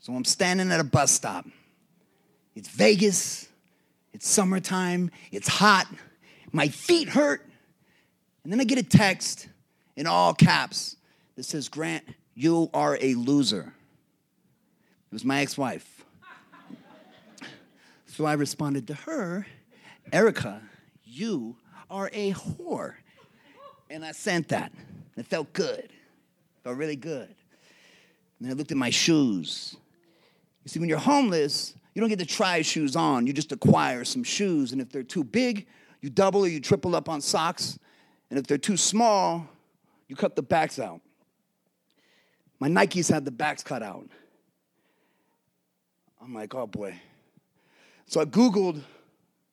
So I'm standing at a bus stop. It's Vegas, it's summertime, it's hot, my feet hurt. And then I get a text in all caps that says, Grant, you are a loser. It was my ex wife. so I responded to her, Erica, you are a whore. And I sent that. It felt good. It felt really good. And then I looked at my shoes. You see, when you're homeless, you don't get to try shoes on. You just acquire some shoes. And if they're too big, you double or you triple up on socks. And if they're too small, you cut the backs out. My Nikes had the backs cut out. I'm like, oh boy. So I Googled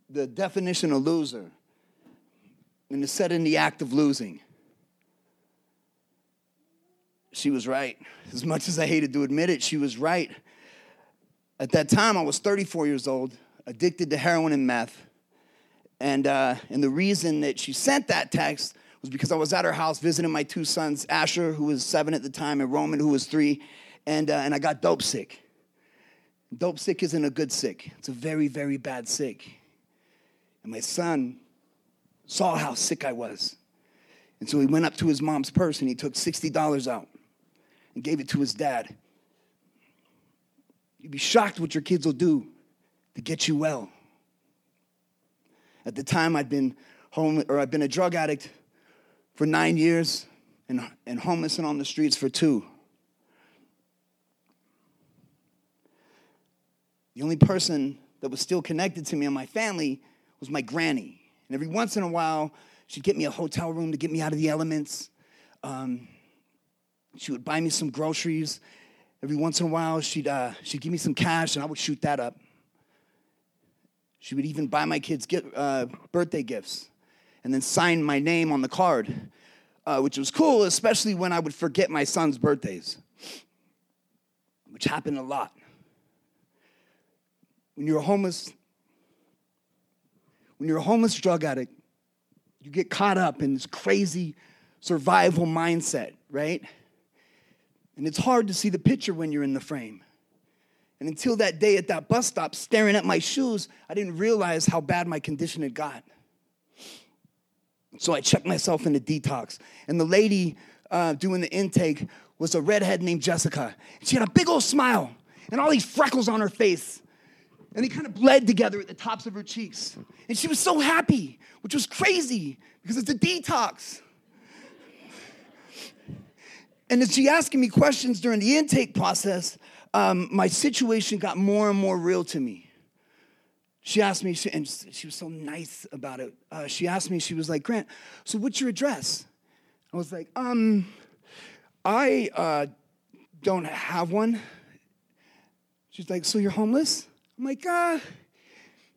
the definition of loser, and it said in the act of losing. She was right. As much as I hated to admit it, she was right. At that time, I was 34 years old, addicted to heroin and meth. And, uh, and the reason that she sent that text was because I was at her house visiting my two sons, Asher, who was seven at the time, and Roman, who was three, and, uh, and I got dope sick. Dope sick isn't a good sick, it's a very, very bad sick. And my son saw how sick I was. And so he went up to his mom's purse and he took $60 out and gave it to his dad. You'd be shocked what your kids will do to get you well. At the time, I'd been home, or I'd been a drug addict for nine years and, and homeless and on the streets for two. The only person that was still connected to me and my family was my granny. And every once in a while, she'd get me a hotel room to get me out of the elements. Um, she would buy me some groceries. Every once in a while, she'd, uh, she'd give me some cash and I would shoot that up. She would even buy my kids get, uh, birthday gifts and then sign my name on the card, uh, which was cool, especially when I would forget my son's birthdays, which happened a lot. When you're homeless, when you're a homeless drug addict, you get caught up in this crazy survival mindset, right? And it's hard to see the picture when you're in the frame. And until that day at that bus stop, staring at my shoes, I didn't realize how bad my condition had got. So I checked myself into detox. And the lady uh, doing the intake was a redhead named Jessica. She had a big old smile and all these freckles on her face. And they kind of bled together at the tops of her cheeks. And she was so happy, which was crazy because it's a detox. And as she asking me questions during the intake process, um, my situation got more and more real to me. She asked me, and she was so nice about it. Uh, she asked me, she was like, Grant, so what's your address? I was like, um, I uh, don't have one. She's like, so you're homeless? I'm like, uh,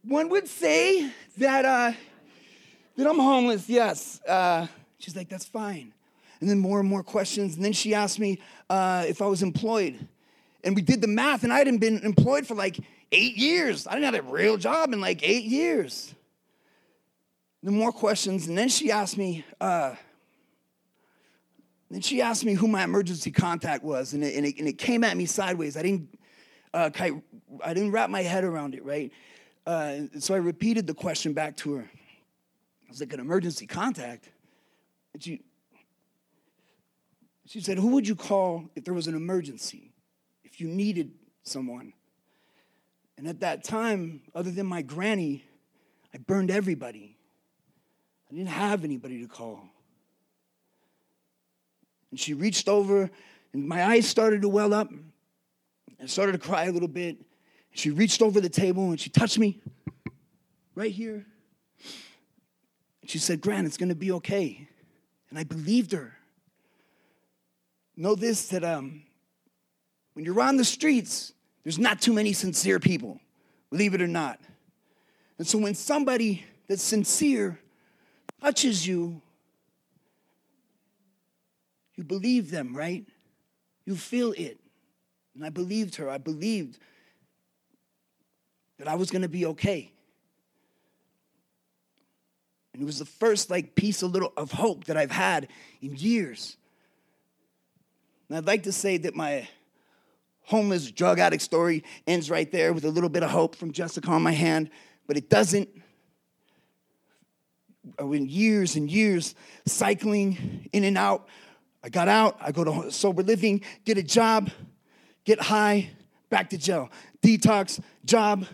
one would say that, uh, that I'm homeless, yes. Uh, she's like, that's fine and then more and more questions. And then she asked me uh, if I was employed. And we did the math, and I hadn't been employed for like eight years. I didn't have a real job in like eight years. Then more questions, and then she asked me, uh, then she asked me who my emergency contact was, and it, and it, and it came at me sideways. I didn't, uh, I didn't wrap my head around it, right? Uh, so I repeated the question back to her. I was like, an emergency contact? And she, she said, Who would you call if there was an emergency, if you needed someone? And at that time, other than my granny, I burned everybody. I didn't have anybody to call. And she reached over, and my eyes started to well up. I started to cry a little bit. She reached over the table and she touched me right here. And she said, Grant, it's going to be okay. And I believed her know this that um, when you're on the streets, there's not too many sincere people, believe it or not. And so when somebody that's sincere touches you, you believe them, right? You feel it. And I believed her. I believed that I was going to be okay. And it was the first like piece of little of hope that I've had in years. And I'd like to say that my homeless drug addict story ends right there with a little bit of hope from Jessica on my hand, but it doesn't. I went years and years cycling in and out. I got out, I go to sober living, get a job, get high, back to jail. Detox, job,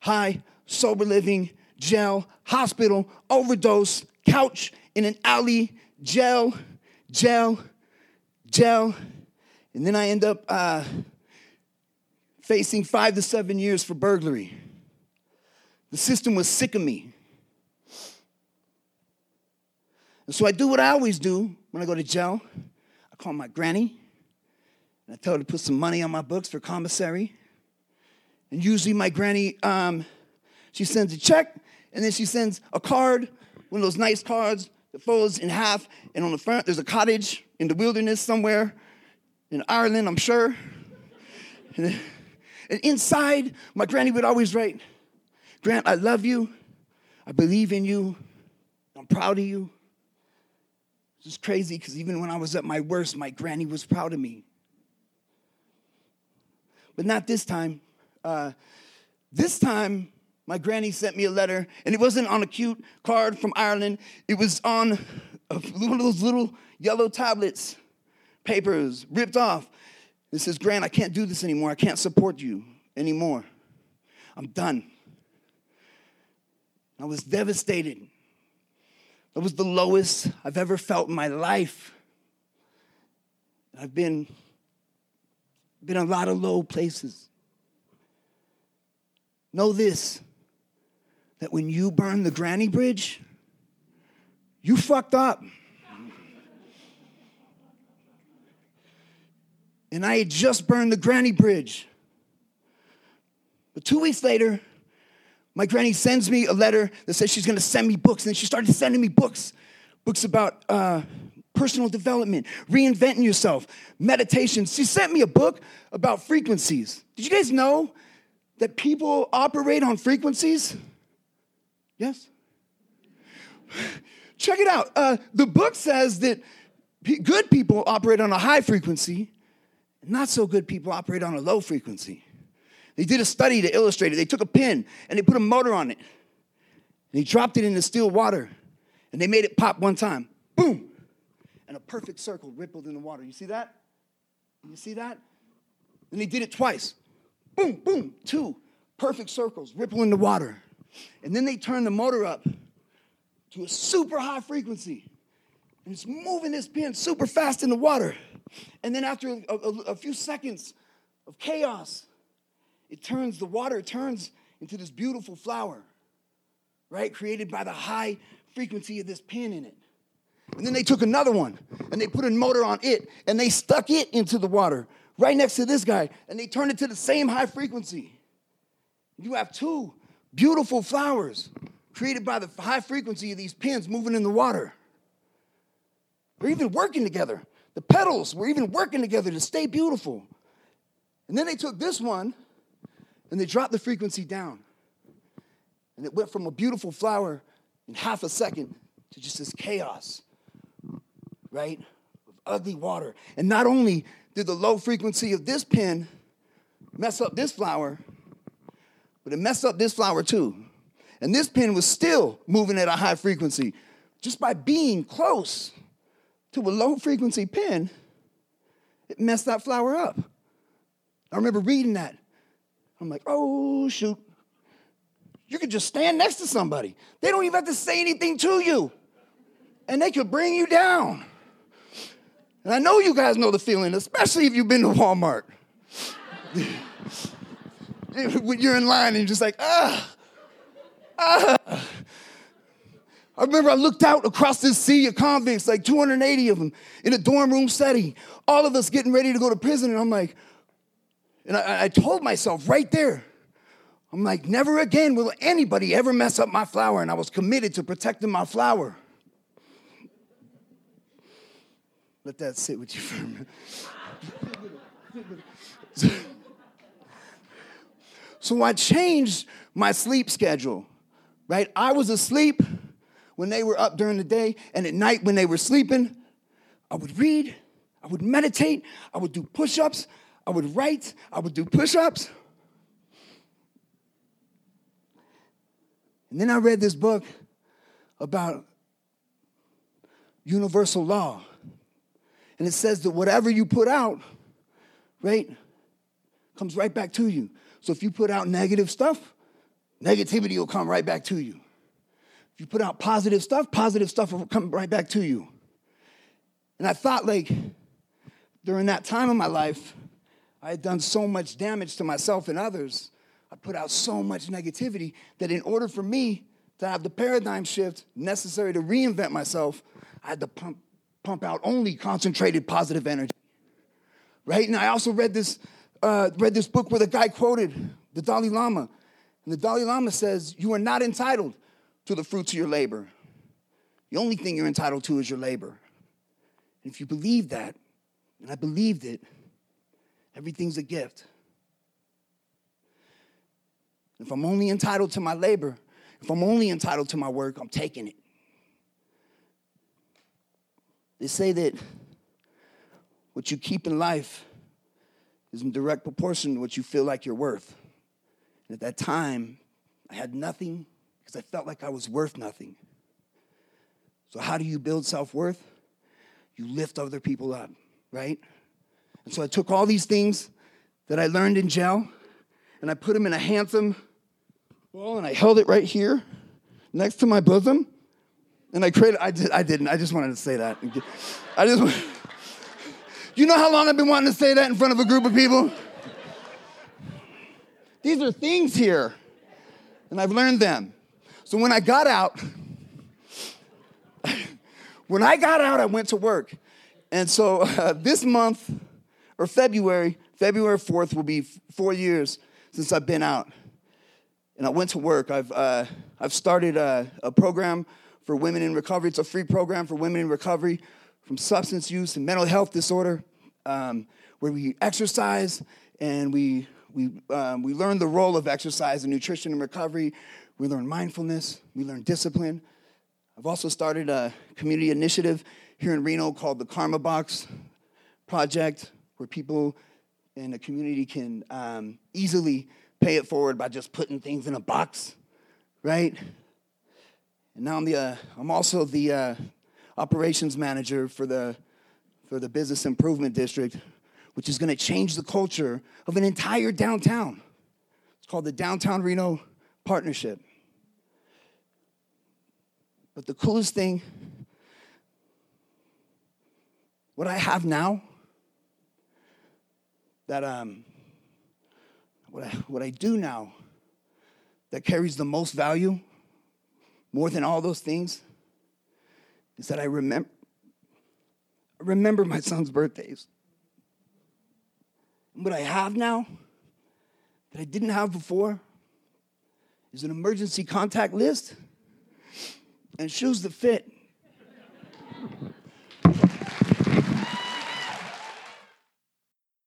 high, sober living, jail, hospital, overdose, couch in an alley, jail, jail, jail. And then I end up uh, facing five to seven years for burglary. The system was sick of me. And so I do what I always do when I go to jail. I call my granny and I tell her to put some money on my books for commissary. And usually my granny, um, she sends a check and then she sends a card, one of those nice cards that folds in half. And on the front, there's a cottage in the wilderness somewhere in Ireland, I'm sure. And, inside, my granny would always write, Grant, I love you. I believe in you. I'm proud of you. It's just crazy because even when I was at my worst, my granny was proud of me. But not this time. Uh, this time, my granny sent me a letter, and it wasn't on a cute card from Ireland. It was on one of those little yellow tablets, papers ripped off. It says, Grant, I can't do this anymore. I can't support you anymore. I'm done. I was devastated. That was the lowest I've ever felt in my life. I've been, been a lot of low places. Know this that when you burn the granny bridge, you fucked up. And I had just burned the granny bridge. But two weeks later, my granny sends me a letter that says she's gonna send me books. And she started sending me books books about uh, personal development, reinventing yourself, meditation. She sent me a book about frequencies. Did you guys know that people operate on frequencies? Yes? Check it out. Uh, the book says that good people operate on a high frequency, not so good people operate on a low frequency. They did a study to illustrate it. They took a pin and they put a motor on it. And they dropped it in the still water. And they made it pop one time. Boom. And a perfect circle rippled in the water. You see that? You see that? And they did it twice. Boom, boom, two perfect circles ripple in the water. And then they turned the motor up to a super high frequency. It's moving this pin super fast in the water. And then after a, a, a few seconds of chaos, it turns, the water turns into this beautiful flower, right? Created by the high frequency of this pin in it. And then they took another one and they put a motor on it and they stuck it into the water right next to this guy and they turned it to the same high frequency. You have two beautiful flowers created by the high frequency of these pins moving in the water. They're even working together. The petals were even working together to stay beautiful. And then they took this one and they dropped the frequency down. And it went from a beautiful flower in half a second to just this chaos, right? Of ugly water. And not only did the low frequency of this pin mess up this flower, but it messed up this flower too. And this pin was still moving at a high frequency. Just by being close to a low frequency pin, it messed that flower up. I remember reading that. I'm like, oh, shoot. You could just stand next to somebody. They don't even have to say anything to you, and they could bring you down. And I know you guys know the feeling, especially if you've been to Walmart. when you're in line and you're just like, ah, ah. I remember I looked out across this sea of convicts, like 280 of them, in a dorm room setting, all of us getting ready to go to prison, and I'm like, and I, I told myself right there, I'm like, never again will anybody ever mess up my flower. And I was committed to protecting my flower. Let that sit with you for a minute. so I changed my sleep schedule, right? I was asleep when they were up during the day, and at night when they were sleeping, I would read, I would meditate, I would do push ups, I would write, I would do push ups. And then I read this book about universal law. And it says that whatever you put out, right, comes right back to you. So if you put out negative stuff, negativity will come right back to you. If you put out positive stuff, positive stuff will come right back to you. And I thought, like, during that time of my life, I had done so much damage to myself and others. I put out so much negativity that in order for me to have the paradigm shift necessary to reinvent myself, I had to pump, pump out only concentrated positive energy. Right? And I also read this, uh, read this book where the guy quoted the Dalai Lama. And the Dalai Lama says, You are not entitled to the fruits of your labor. The only thing you're entitled to is your labor. And if you believe that, and I believed it, everything's a gift. If I'm only entitled to my labor, if I'm only entitled to my work, I'm taking it. They say that what you keep in life is in direct proportion to what you feel like you're worth. And at that time, I had nothing because I felt like I was worth nothing. So, how do you build self worth? You lift other people up, right? And so I took all these things that I learned in jail and I put them in a handsome bowl and I held it right here next to my bosom. And I created, I, did, I didn't, I just wanted to say that. I just, you know how long I've been wanting to say that in front of a group of people? These are things here, and I've learned them. So when I got out, when I got out, I went to work. And so uh, this month, or February, February 4th will be four years since I've been out. And I went to work. I've, uh, I've started a, a program for women in recovery. It's a free program for women in recovery from substance use and mental health disorder, um, where we exercise and we, we, um, we learn the role of exercise and nutrition in recovery. We learn mindfulness, we learn discipline. I've also started a community initiative here in Reno called the Karma Box Project, where people in the community can um, easily pay it forward by just putting things in a box, right? And now I'm the uh, I'm also the uh, operations manager for the for the business improvement district, which is going to change the culture of an entire downtown. It's called the Downtown Reno Partnership. But the coolest thing, what I have now, that um, what I, what I do now that carries the most value more than all those things is that I remember, remember my son's birthdays. What I have now that I didn't have before is an emergency contact list and shoes that fit